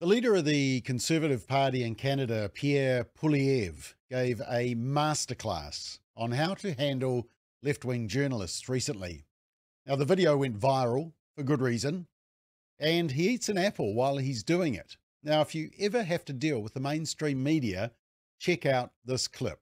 The leader of the Conservative Party in Canada, Pierre Poilievre, gave a masterclass on how to handle left wing journalists recently. Now, the video went viral for good reason, and he eats an apple while he's doing it. Now, if you ever have to deal with the mainstream media, check out this clip.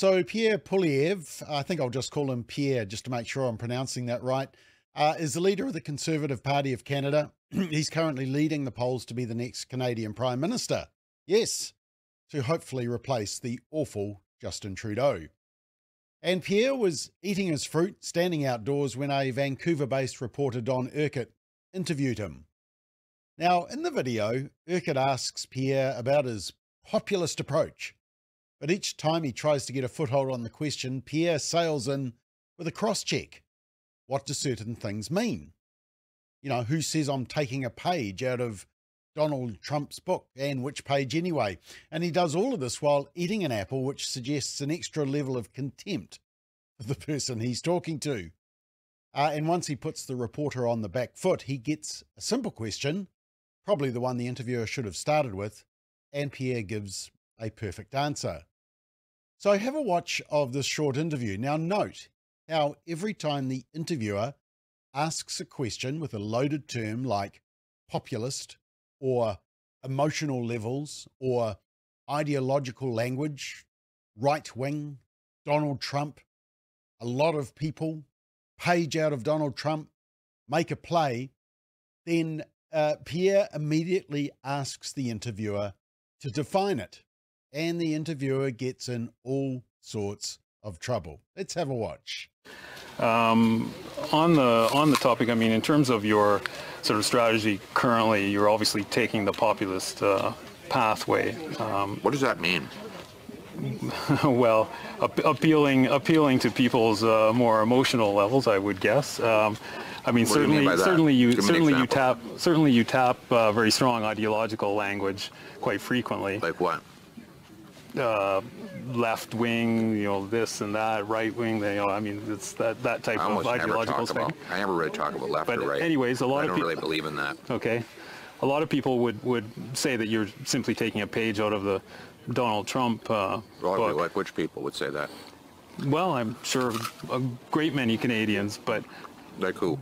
So Pierre Poilievre, I think I'll just call him Pierre just to make sure I'm pronouncing that right, uh, is the leader of the Conservative Party of Canada. He's currently leading the polls to be the next Canadian Prime Minister. Yes, to hopefully replace the awful Justin Trudeau. And Pierre was eating his fruit, standing outdoors, when a Vancouver based reporter, Don Urquhart, interviewed him. Now, in the video, Urquhart asks Pierre about his populist approach but each time he tries to get a foothold on the question, Pierre sails in with a cross check. What do certain things mean? You know, who says I'm taking a page out of Donald Trump's book and which page anyway? And he does all of this while eating an apple, which suggests an extra level of contempt for the person he's talking to. Uh, and once he puts the reporter on the back foot, he gets a simple question, probably the one the interviewer should have started with, and Pierre gives a perfect answer. So have a watch of this short interview. Now, note how every time the interviewer asks a question with a loaded term like populist or emotional levels or ideological language, right wing, Donald Trump, a lot of people, page out of Donald Trump, make a play, then uh, Pierre immediately asks the interviewer to define it and the interviewer gets in all sorts of trouble. Let's have a watch. Um, on the on the topic, I mean, in terms of your sort of strategy currently, you're obviously taking the populist uh, pathway. Um, what does that mean? well, appealing appealing to people's uh, more emotional levels, I would guess. Um, I mean, what certainly, you mean certainly you certainly you tap certainly you tap uh, very strong ideological language quite frequently. Like what? Uh, left wing, you know, this and that, right wing. You know, I mean, it's that that type of ideological thing. About, I never really talk about left but or right. anyways, a lot I of people don't really believe in that. Okay, a lot of people would would say that you're simply taking a page out of the Donald Trump uh, well, book. Like which people would say that? Well, I'm sure a great many Canadians, but like who?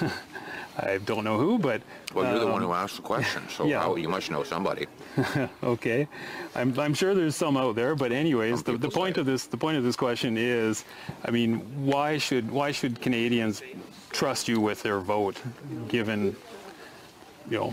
I don't know who, but well, you're um, the one who um, asked the question, so yeah. you must know somebody. okay, I'm, I'm sure there's some out there, but anyways, the, the point of this the point of this question is, I mean, why should why should Canadians trust you with their vote, given, you know,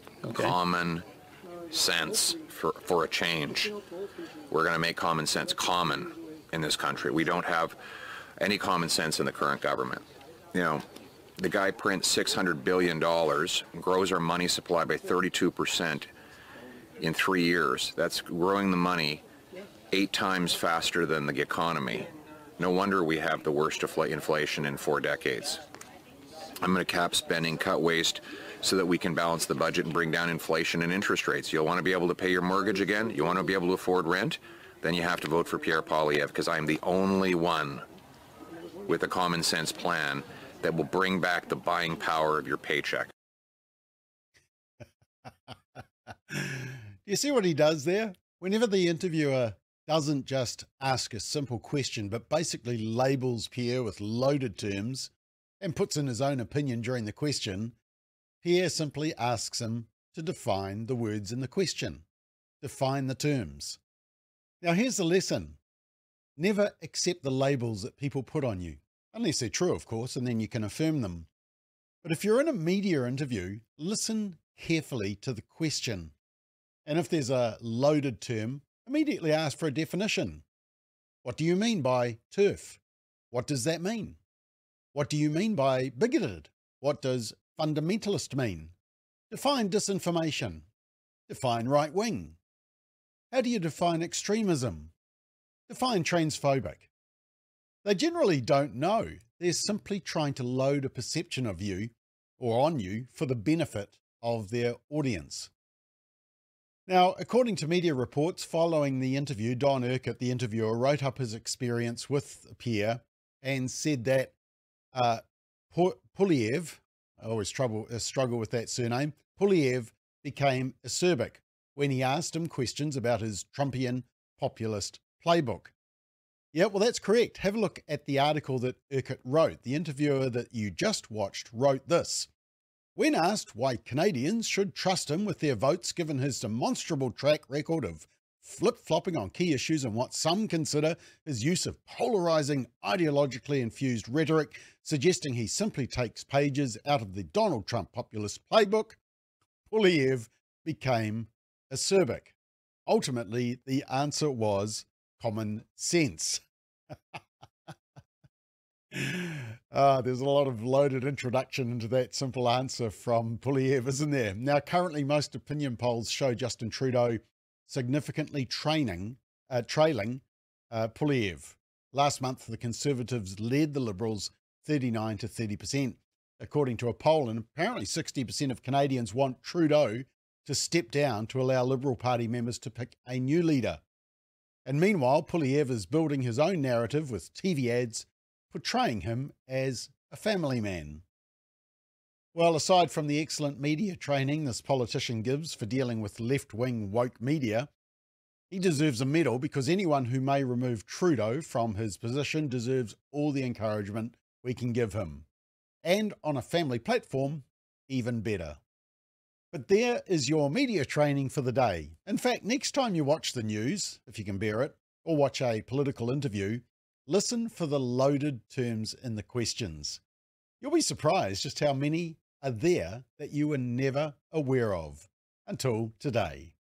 Okay. Common sense for, for a change. We're going to make common sense common in this country. We don't have any common sense in the current government. You know, the guy prints $600 billion, grows our money supply by 32% in three years. That's growing the money eight times faster than the economy. No wonder we have the worst inflation in four decades. I'm going to cap spending, cut waste, so that we can balance the budget and bring down inflation and interest rates. You'll want to be able to pay your mortgage again? You want to be able to afford rent? Then you have to vote for Pierre Poilievre because I'm the only one with a common sense plan that will bring back the buying power of your paycheck. Do you see what he does there? Whenever the interviewer doesn't just ask a simple question, but basically labels Pierre with loaded terms and puts in his own opinion during the question, Pierre simply asks him to define the words in the question, define the terms. Now, here's the lesson never accept the labels that people put on you, unless they're true, of course, and then you can affirm them. But if you're in a media interview, listen carefully to the question. And if there's a loaded term, immediately ask for a definition. What do you mean by TERF? What does that mean? What do you mean by bigoted? What does fundamentalist mean? Define disinformation. Define right wing. How do you define extremism? Define transphobic. They generally don't know. They're simply trying to load a perception of you or on you for the benefit of their audience. Now, according to media reports following the interview, Don Urquhart, the interviewer, wrote up his experience with Pierre and said that uh, Poilievre, I always trouble, uh, struggle with that surname, Poilievre became acerbic when he asked him questions about his Trumpian populist playbook. Yeah, well, that's correct. Have a look at the article that Urquhart wrote. The interviewer that you just watched wrote this. When asked why Canadians should trust him with their votes given his demonstrable track record of flip flopping on key issues and what some consider his use of polarizing, ideologically infused rhetoric, suggesting he simply takes pages out of the Donald Trump populist playbook, Poilievre became acerbic. Ultimately, the answer was common sense. Uh, there's a lot of loaded introduction into that simple answer from Poilievre, isn't there? Now, currently, most opinion polls show Justin Trudeau significantly training, uh, trailing uh, Poilievre. Last month, the Conservatives led the Liberals 39 to 30%, according to a poll, and apparently 60% of Canadians want Trudeau to step down to allow Liberal Party members to pick a new leader. And meanwhile, Poilievre is building his own narrative with TV ads portraying him as a family man. Well, aside from the excellent media training this politician gives for dealing with left wing woke media, he deserves a medal because anyone who may remove Trudeau from his position deserves all the encouragement we can give him. And on a family platform, even better. But there is your media training for the day. In fact, next time you watch the news, if you can bear it, or watch a political interview, listen for the loaded terms in the questions. You'll be surprised just how many are there that you were never aware of until today.